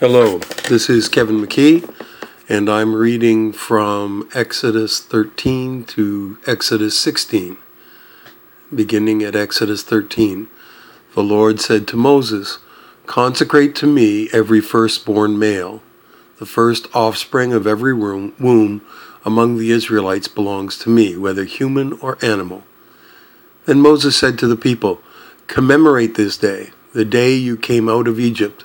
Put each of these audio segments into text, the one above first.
Hello, this is Kevin McKee, and I'm reading from Exodus 13 to Exodus 16. Beginning at Exodus 13, the Lord said to Moses, Consecrate to me every firstborn male. The first offspring of every womb among the Israelites belongs to me, whether human or animal. Then Moses said to the people, Commemorate this day, the day you came out of Egypt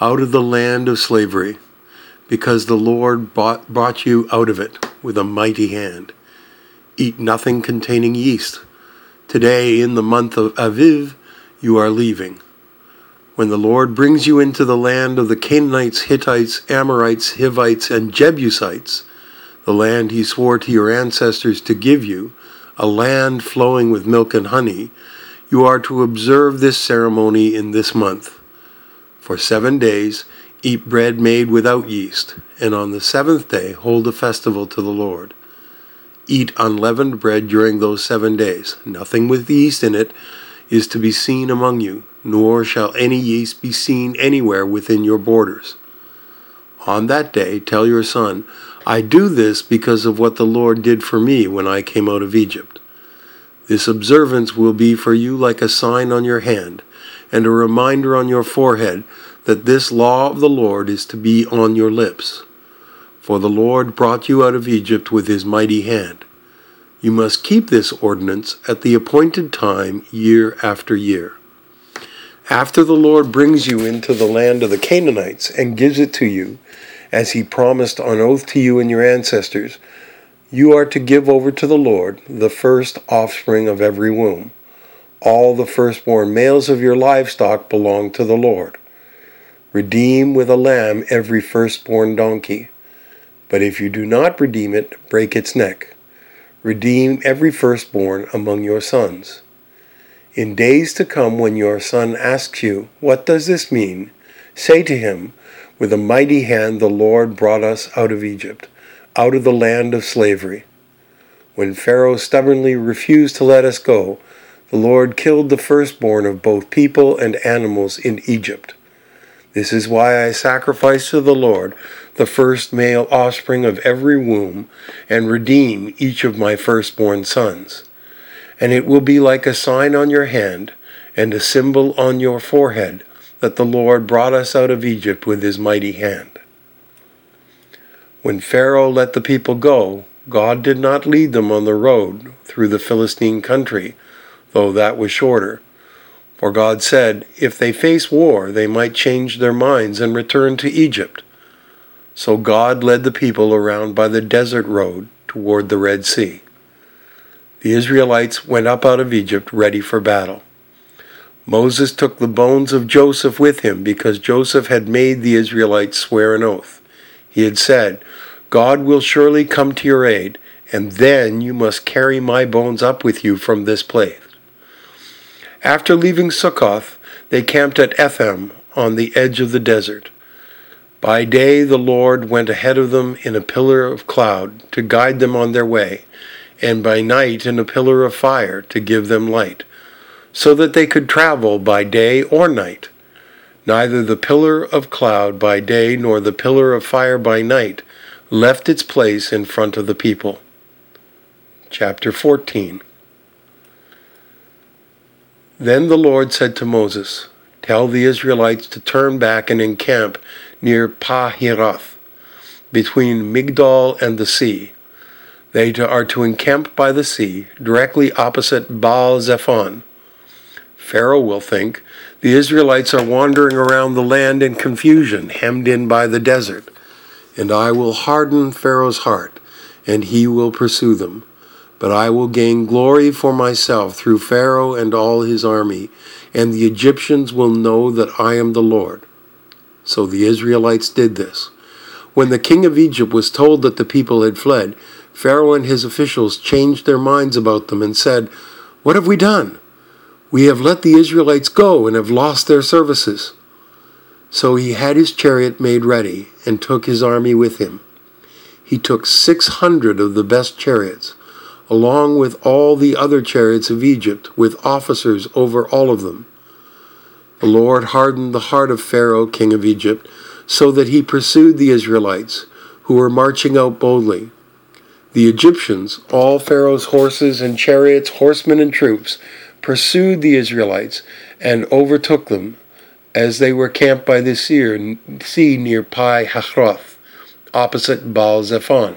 out of the land of slavery, because the Lord bought, brought you out of it with a mighty hand. Eat nothing containing yeast. Today, in the month of Aviv, you are leaving. When the Lord brings you into the land of the Canaanites, Hittites, Amorites, Hivites, and Jebusites, the land he swore to your ancestors to give you, a land flowing with milk and honey, you are to observe this ceremony in this month. For seven days eat bread made without yeast, and on the seventh day hold a festival to the Lord. Eat unleavened bread during those seven days. Nothing with yeast in it is to be seen among you, nor shall any yeast be seen anywhere within your borders. On that day tell your son, I do this because of what the Lord did for me when I came out of Egypt. This observance will be for you like a sign on your hand and a reminder on your forehead that this law of the Lord is to be on your lips. For the Lord brought you out of Egypt with his mighty hand. You must keep this ordinance at the appointed time year after year. After the Lord brings you into the land of the Canaanites and gives it to you, as he promised on oath to you and your ancestors, you are to give over to the Lord the first offspring of every womb all the firstborn males of your livestock belong to the Lord. Redeem with a lamb every firstborn donkey. But if you do not redeem it, break its neck. Redeem every firstborn among your sons. In days to come, when your son asks you, What does this mean? say to him, With a mighty hand the Lord brought us out of Egypt, out of the land of slavery. When Pharaoh stubbornly refused to let us go, the Lord killed the firstborn of both people and animals in Egypt. This is why I sacrifice to the Lord the first male offspring of every womb, and redeem each of my firstborn sons. And it will be like a sign on your hand, and a symbol on your forehead, that the Lord brought us out of Egypt with his mighty hand. When Pharaoh let the people go, God did not lead them on the road through the Philistine country though that was shorter. For God said, If they face war, they might change their minds and return to Egypt. So God led the people around by the desert road toward the Red Sea. The Israelites went up out of Egypt ready for battle. Moses took the bones of Joseph with him because Joseph had made the Israelites swear an oath. He had said, God will surely come to your aid, and then you must carry my bones up with you from this place. After leaving Succoth, they camped at Etham on the edge of the desert. By day the Lord went ahead of them in a pillar of cloud to guide them on their way, and by night in a pillar of fire to give them light, so that they could travel by day or night. Neither the pillar of cloud by day nor the pillar of fire by night left its place in front of the people. Chapter 14 then the Lord said to Moses, Tell the Israelites to turn back and encamp near Pi-hahiroth, between Migdol and the sea. They are to encamp by the sea, directly opposite Baal Zephon. Pharaoh will think the Israelites are wandering around the land in confusion, hemmed in by the desert. And I will harden Pharaoh's heart, and he will pursue them. But I will gain glory for myself through Pharaoh and all his army, and the Egyptians will know that I am the Lord. So the Israelites did this. When the king of Egypt was told that the people had fled, Pharaoh and his officials changed their minds about them and said, What have we done? We have let the Israelites go and have lost their services. So he had his chariot made ready and took his army with him. He took six hundred of the best chariots along with all the other chariots of Egypt, with officers over all of them. The Lord hardened the heart of Pharaoh, king of Egypt, so that he pursued the Israelites, who were marching out boldly. The Egyptians, all Pharaoh's horses and chariots, horsemen and troops, pursued the Israelites and overtook them as they were camped by the sea near Pi Hahiroth, opposite Baal Zephon.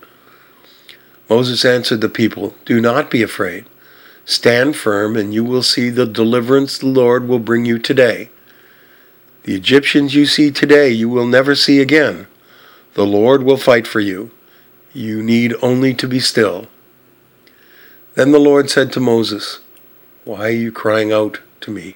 Moses answered the people, Do not be afraid. Stand firm, and you will see the deliverance the Lord will bring you today. The Egyptians you see today you will never see again. The Lord will fight for you. You need only to be still. Then the Lord said to Moses, Why are you crying out to me?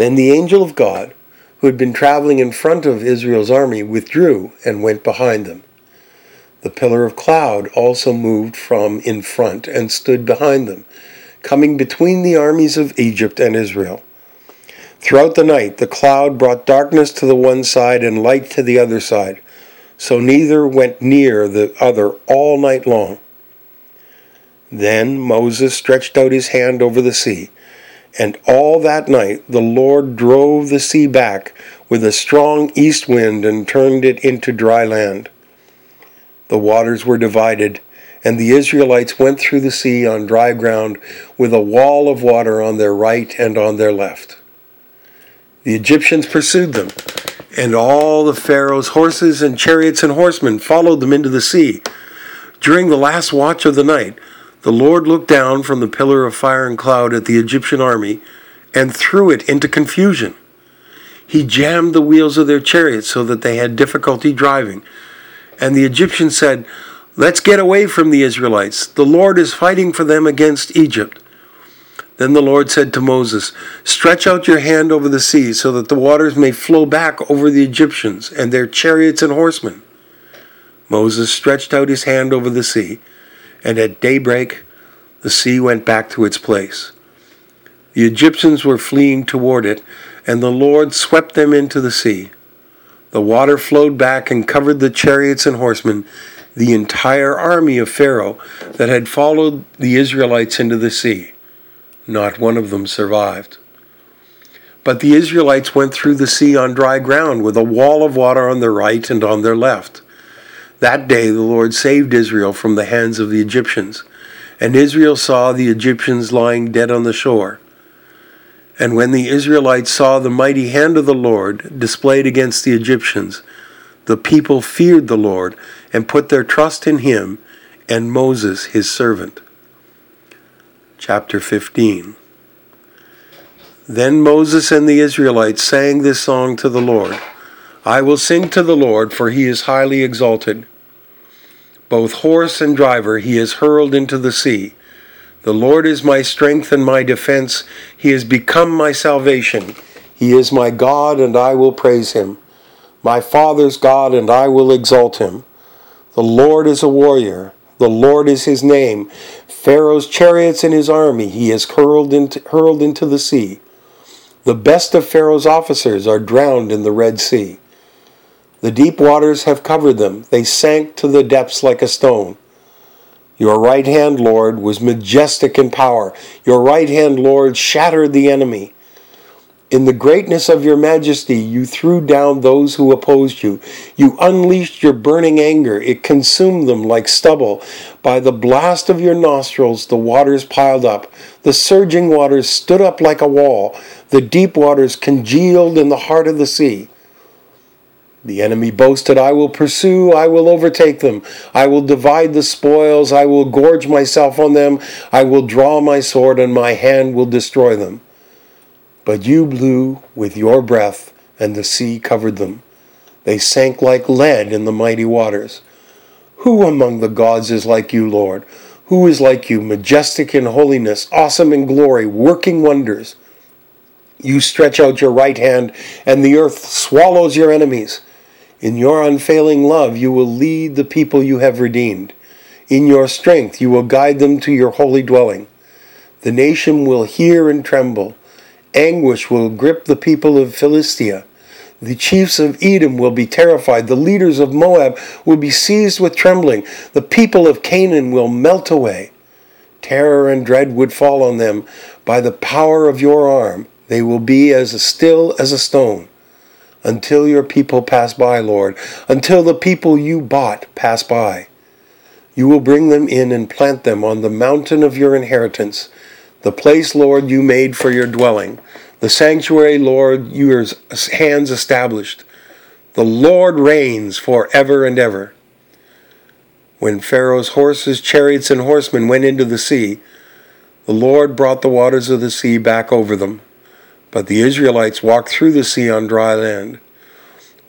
Then the angel of God, who had been traveling in front of Israel's army, withdrew and went behind them. The pillar of cloud also moved from in front and stood behind them coming between the armies of Egypt and Israel. Throughout the night, the cloud brought darkness to the one side and light to the other side, so neither went near the other all night long. Then Moses stretched out his hand over the sea, and all that night the Lord drove the sea back with a strong east wind and turned it into dry land. The waters were divided and the Israelites went through the sea on dry ground with a wall of water on their right and on their left. The Egyptians pursued them, and all the Pharaoh's horses and chariots and horsemen followed them into the sea. During the last watch of the night, the Lord looked down from the pillar of fire and cloud at the Egyptian army and threw it into confusion. He jammed the wheels of their chariots so that they had difficulty driving. And the Egyptians said, Let's get away from the Israelites. The Lord is fighting for them against Egypt. Then the Lord said to Moses, Stretch out your hand over the sea, so that the waters may flow back over the Egyptians and their chariots and horsemen. Moses stretched out his hand over the sea, and at daybreak the sea went back to its place. The Egyptians were fleeing toward it, and the Lord swept them into the sea. The water flowed back and covered the chariots and horsemen, the entire army of Pharaoh that had followed the Israelites into the sea. Not one of them survived. But the Israelites went through the sea on dry ground with a wall of water on their right and on their left. That day the Lord saved Israel from the hands of the Egyptians, and Israel saw the Egyptians lying dead on the shore. And when the Israelites saw the mighty hand of the Lord displayed against the Egyptians, the people feared the Lord and put their trust in him and Moses, his servant. Chapter 15 Then Moses and the Israelites sang this song to the Lord I will sing to the Lord, for he is highly exalted. Both horse and driver he is hurled into the sea. The Lord is my strength and my defense. He has become my salvation. He is my God, and I will praise him my father's God, and I will exalt him. The Lord is a warrior. The Lord is his name. Pharaoh's chariots and his army he has hurled into, hurled into the sea. The best of Pharaoh's officers are drowned in the Red Sea. The deep waters have covered them. They sank to the depths like a stone. Your right hand, Lord, was majestic in power. Your right hand, Lord, shattered the enemy. In the greatness of your majesty, you threw down those who opposed you. You unleashed your burning anger. It consumed them like stubble. By the blast of your nostrils, the waters piled up. The surging waters stood up like a wall. The deep waters congealed in the heart of the sea. The enemy boasted, I will pursue, I will overtake them, I will divide the spoils, I will gorge myself on them, I will draw my sword, and my hand will destroy them. But you blew with your breath, and the sea covered them. They sank like lead in the mighty waters. Who among the gods is like you, Lord? Who is like you, majestic in holiness, awesome in glory, working wonders? You stretch out your right hand, and the earth swallows your enemies. In your unfailing love, you will lead the people you have redeemed. In your strength, you will guide them to your holy dwelling. The nation will hear and tremble. Anguish will grip the people of Philistia. The chiefs of Edom will be terrified. The leaders of Moab will be seized with trembling. The people of Canaan will melt away. Terror and dread would fall on them. By the power of your arm, they will be as still as a stone until your people pass by, Lord, until the people you bought pass by. You will bring them in and plant them on the mountain of your inheritance, the place, Lord, you made for your dwelling, the sanctuary, Lord, your hands established. The Lord reigns for ever and ever. When Pharaoh's horses, chariots, and horsemen went into the sea, the Lord brought the waters of the sea back over them. But the Israelites walked through the sea on dry land.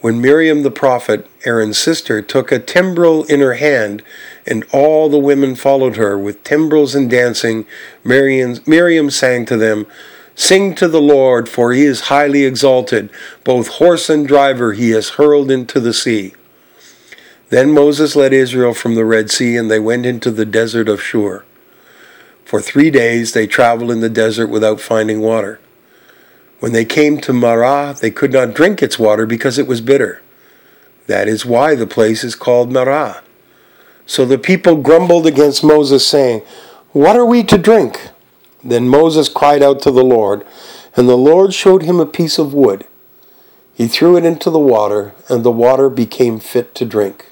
When Miriam the prophet, Aaron's sister, took a timbrel in her hand, and all the women followed her with timbrels and dancing, Miriam, sang to them, Sing to the Lord, for he is highly exalted. Both horse and driver he has hurled into the sea. Then Moses led Israel from the Red Sea, and they went into the desert of Shur. For three days they traveled in the desert without finding water. When they came to Marah, they could not drink its water because it was bitter. That is why the place is called Marah. So the people grumbled against Moses, saying, What are we to drink? Then Moses cried out to the Lord, and the Lord showed him a piece of wood. He threw it into the water, and the water became fit to drink.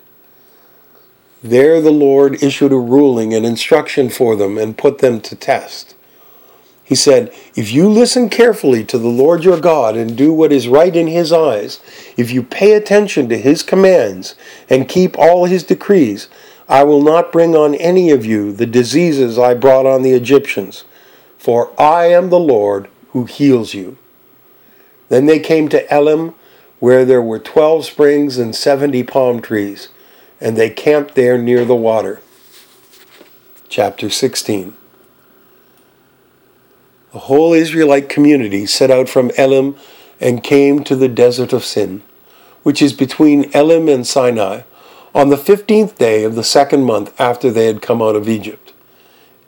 There the Lord issued a ruling and instruction for them and put them to test. He said, If you listen carefully to the Lord your God and do what is right in his eyes, if you pay attention to his commands and keep all his decrees, I will not bring on any of you the diseases I brought on the Egyptians, for I am the Lord who heals you. Then they came to Elim, where there were twelve springs and seventy palm trees, and they camped there near the water. Chapter 16 the whole Israelite community set out from Elim and came to the desert of Sin, which is between Elim and Sinai, on the fifteenth day of the second month after they had come out of Egypt.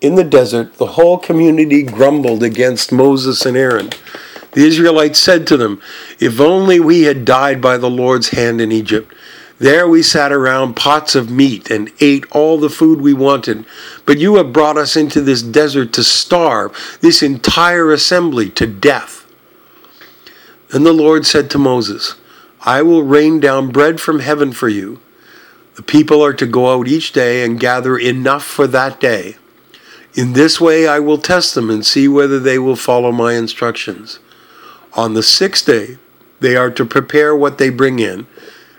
In the desert, the whole community grumbled against Moses and Aaron. The Israelites said to them, If only we had died by the Lord's hand in Egypt there we sat around pots of meat and ate all the food we wanted. But you have brought us into this desert to starve, this entire assembly to death. Then the Lord said to Moses, I will rain down bread from heaven for you. The people are to go out each day and gather enough for that day. In this way I will test them and see whether they will follow my instructions. On the sixth day, they are to prepare what they bring in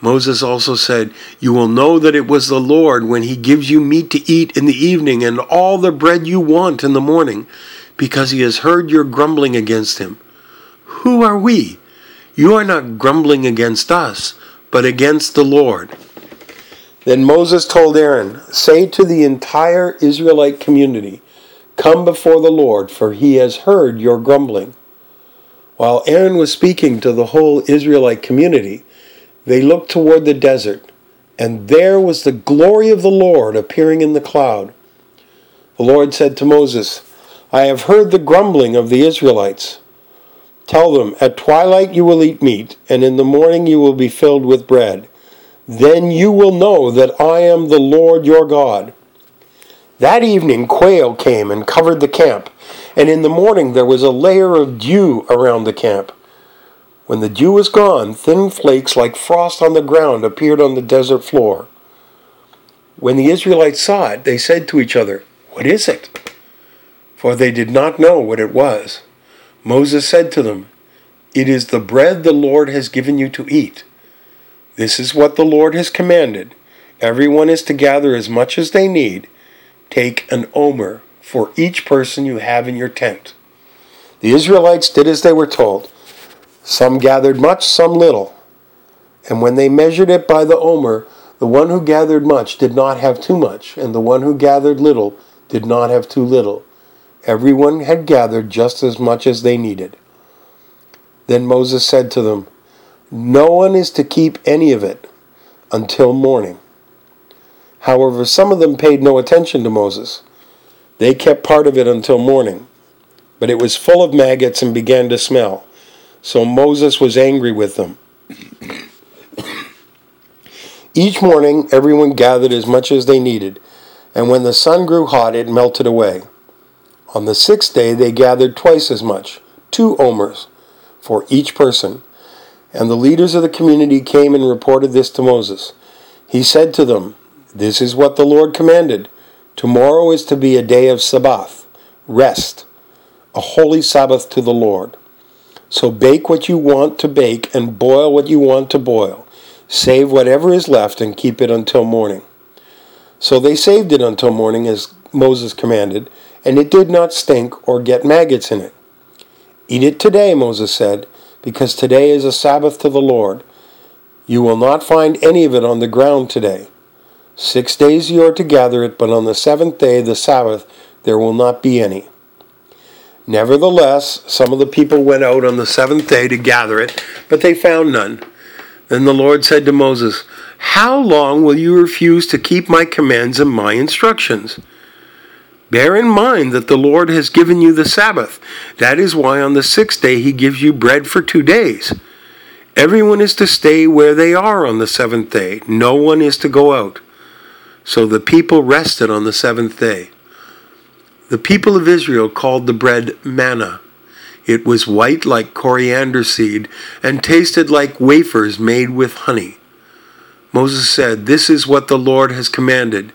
Moses also said, You will know that it was the Lord when he gives you meat to eat in the evening and all the bread you want in the morning, because he has heard your grumbling against him. Who are we? You are not grumbling against us, but against the Lord. Then Moses told Aaron, Say to the entire Israelite community, Come before the Lord, for he has heard your grumbling. While Aaron was speaking to the whole Israelite community, they looked toward the desert, and there was the glory of the Lord appearing in the cloud. The Lord said to Moses, I have heard the grumbling of the Israelites. Tell them, At twilight you will eat meat, and in the morning you will be filled with bread. Then you will know that I am the Lord your God. That evening, quail came and covered the camp, and in the morning there was a layer of dew around the camp. When the dew was gone, thin flakes like frost on the ground appeared on the desert floor. When the Israelites saw it, they said to each other, What is it? For they did not know what it was. Moses said to them, It is the bread the Lord has given you to eat. This is what the Lord has commanded. Everyone is to gather as much as they need Take an omer for each person you have in your tent. The Israelites did as they were told. Some gathered much, some little. And when they measured it by the omer, the one who gathered much did not have too much, and the one who gathered little did not have too little. Everyone had gathered just as much as they needed. Then Moses said to them, No one is to keep any of it until morning. However, some of them paid no attention to Moses. They kept part of it until morning. But it was full of maggots and began to smell. So Moses was angry with them. Each morning, everyone gathered as much as they needed, and when the sun grew hot, it melted away. On the sixth day, they gathered twice as much, two omers, for each person. And the leaders of the community came and reported this to Moses. He said to them, this is what the Lord commanded. Tomorrow is to be a day of Sabbath, rest, a holy Sabbath to the Lord. So bake what you want to bake and boil what you want to boil. Save whatever is left and keep it until morning. So they saved it until morning as Moses commanded, and it did not stink or get maggots in it. Eat it today, Moses said, because today is a Sabbath to the Lord. You will not find any of it on the ground today. Six days you are to gather it, but on the seventh day, the Sabbath, there will not be any. Nevertheless, some of the people went out on the seventh day to gather it, but they found none. Then the Lord said to Moses, How long will you refuse to keep my commands and my instructions? Bear in mind that the Lord has given you the Sabbath. That is why on the sixth day he gives you bread for two days. Everyone is to stay where they are on the seventh day. No one is to go out. So the people rested on the seventh day. The people of Israel called the bread manna. It was white like coriander seed and tasted like wafers made with honey. Moses said, This is what the Lord has commanded.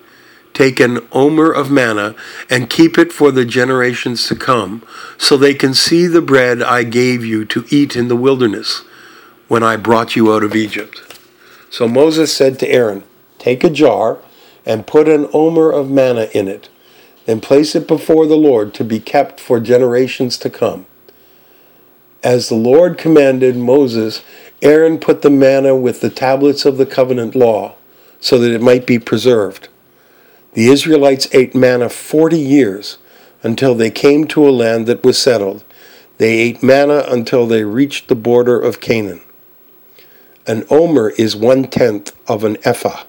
Take an omer of manna and keep it for the generations to come, so they can see the bread I gave you to eat in the wilderness when I brought you out of Egypt. So Moses said to Aaron, Take a jar and put an omer of manna in it, and place it before the Lord to be kept for generations to come. As the Lord commanded Moses, Aaron put the manna with the tablets of the covenant law, so that it might be preserved. The Israelites ate manna forty years until they came to a land that was settled. They ate manna until they reached the border of Canaan. An omer is one tenth of an ephah